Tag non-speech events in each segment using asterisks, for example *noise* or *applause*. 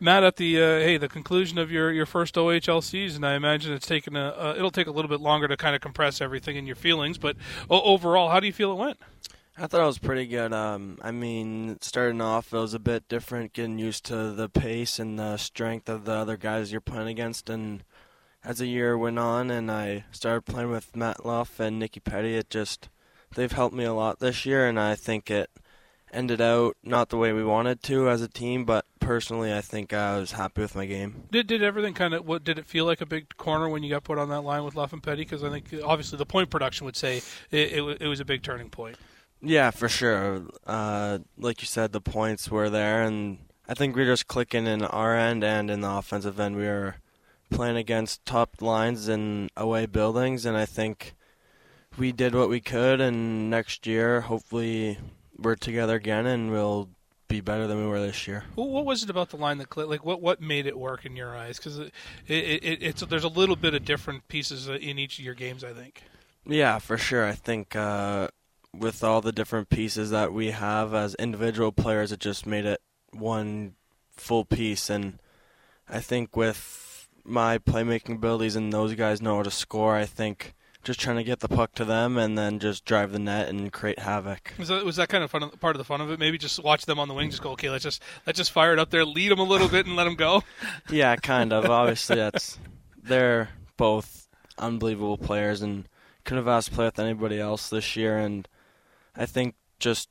Matt, at the uh, hey the conclusion of your, your first OHL season, I imagine it's taken a it'll take a little bit longer to kind of compress everything in your feelings. But overall, how do you feel it went? I thought it was pretty good. Um, I mean, starting off, it was a bit different, getting used to the pace and the strength of the other guys you're playing against. And as the year went on, and I started playing with Matt Luff and Niki Petti, it just they've helped me a lot this year, and I think it ended out not the way we wanted to as a team, but personally, I think I was happy with my game. Did did everything kind of what did it feel like a big corner when you got put on that line with Luff and Petti? Because I think obviously the point production would say it, it, it was a big turning point. Yeah, for sure. Uh, like you said, the points were there, and I think we are just clicking in our end and in the offensive end. We were playing against top lines in away buildings, and I think we did what we could. And next year, hopefully, we're together again, and we'll be better than we were this year. what was it about the line that clicked? Like, what what made it work in your eyes? Because it, it, it, it's there's a little bit of different pieces in each of your games. I think. Yeah, for sure. I think. Uh, with all the different pieces that we have as individual players, it just made it one full piece. And I think with my playmaking abilities and those guys know how to score, I think just trying to get the puck to them and then just drive the net and create havoc. Was that, was that kind of fun, part of the fun of it? Maybe just watch them on the wing, just go, okay, let's just let's just fire it up there, lead them a little bit, and let them go. *laughs* yeah, kind of. *laughs* Obviously, that's they're both unbelievable players, and couldn't have asked to play with anybody else this year. And I think just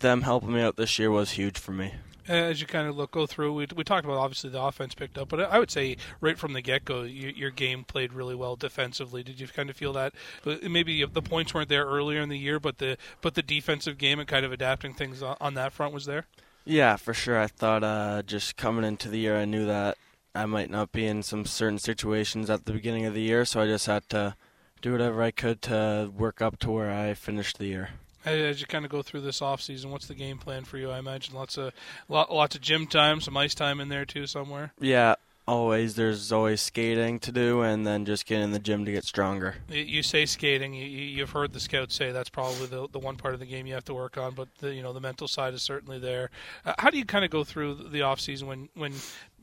them helping me out this year was huge for me. As you kind of look go through, we, we talked about obviously the offense picked up, but I would say right from the get go, you, your game played really well defensively. Did you kind of feel that uh, maybe the points weren't there earlier in the year, but the but the defensive game and kind of adapting things on, on that front was there? Yeah, for sure. I thought uh, just coming into the year, I knew that I might not be in some certain situations at the beginning of the year, so I just had to do whatever I could to work up to where I finished the year as you kind of go through this off season, what's the game plan for you? I imagine lots of lots of gym time, some ice time in there too somewhere. Yeah, always. There's always skating to do, and then just get in the gym to get stronger. You say skating. You, have heard the scouts say that's probably the the one part of the game you have to work on, but the, you know the mental side is certainly there. Uh, how do you kind of go through the off season when when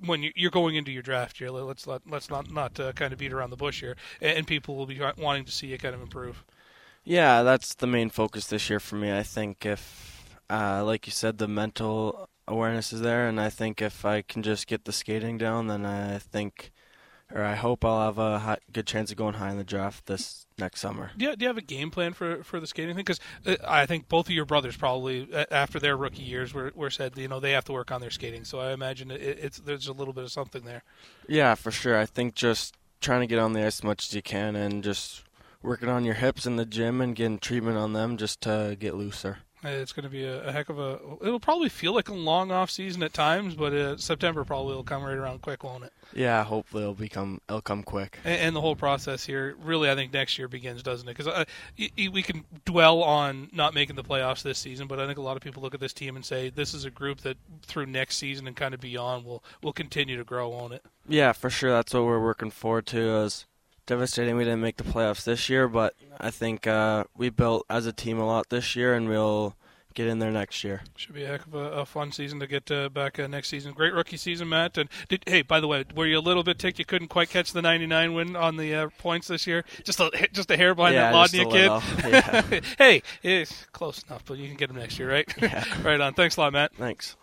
when you're going into your draft year? Let's let, let's not not uh, kind of beat around the bush here, and people will be wanting to see you kind of improve. Yeah, that's the main focus this year for me. I think if, uh, like you said, the mental awareness is there, and I think if I can just get the skating down, then I think, or I hope I'll have a high, good chance of going high in the draft this next summer. Do you, do you have a game plan for, for the skating thing? Because uh, I think both of your brothers probably after their rookie years were, were said you know they have to work on their skating. So I imagine it, it's there's a little bit of something there. Yeah, for sure. I think just trying to get on the ice as much as you can and just working on your hips in the gym and getting treatment on them just to get looser. It's going to be a, a, heck of a. It'll probably feel like a long off season at times, but uh, September probably will come right around quick, won't it? Yeah, hopefully it'll become it'll come quick. And, and the whole process here, really, I think next year begins, doesn't it? Because uh, we can dwell on not making the playoffs this season, but I think a lot of people look at this team and say this is a group that through next season and kind of beyond will will continue to grow, won't it? Yeah, for sure. That's what we're working forward to. As devastating we didn't make the playoffs this year, but I think uh, we built as a team a lot this year, and we'll get in there next year. Should be a heck of a, a fun season to get uh, back uh, next season. Great rookie season, Matt. And did, hey, by the way, were you a little bit ticked you couldn't quite catch the 99 win on the uh, points this year? Just a *laughs* just a hair behind yeah, that Lodnia kid. *laughs* Yeah. hey, it's close enough, but you can get him next year, right? Yeah. *laughs* right on. Thanks a lot, Matt. Thanks.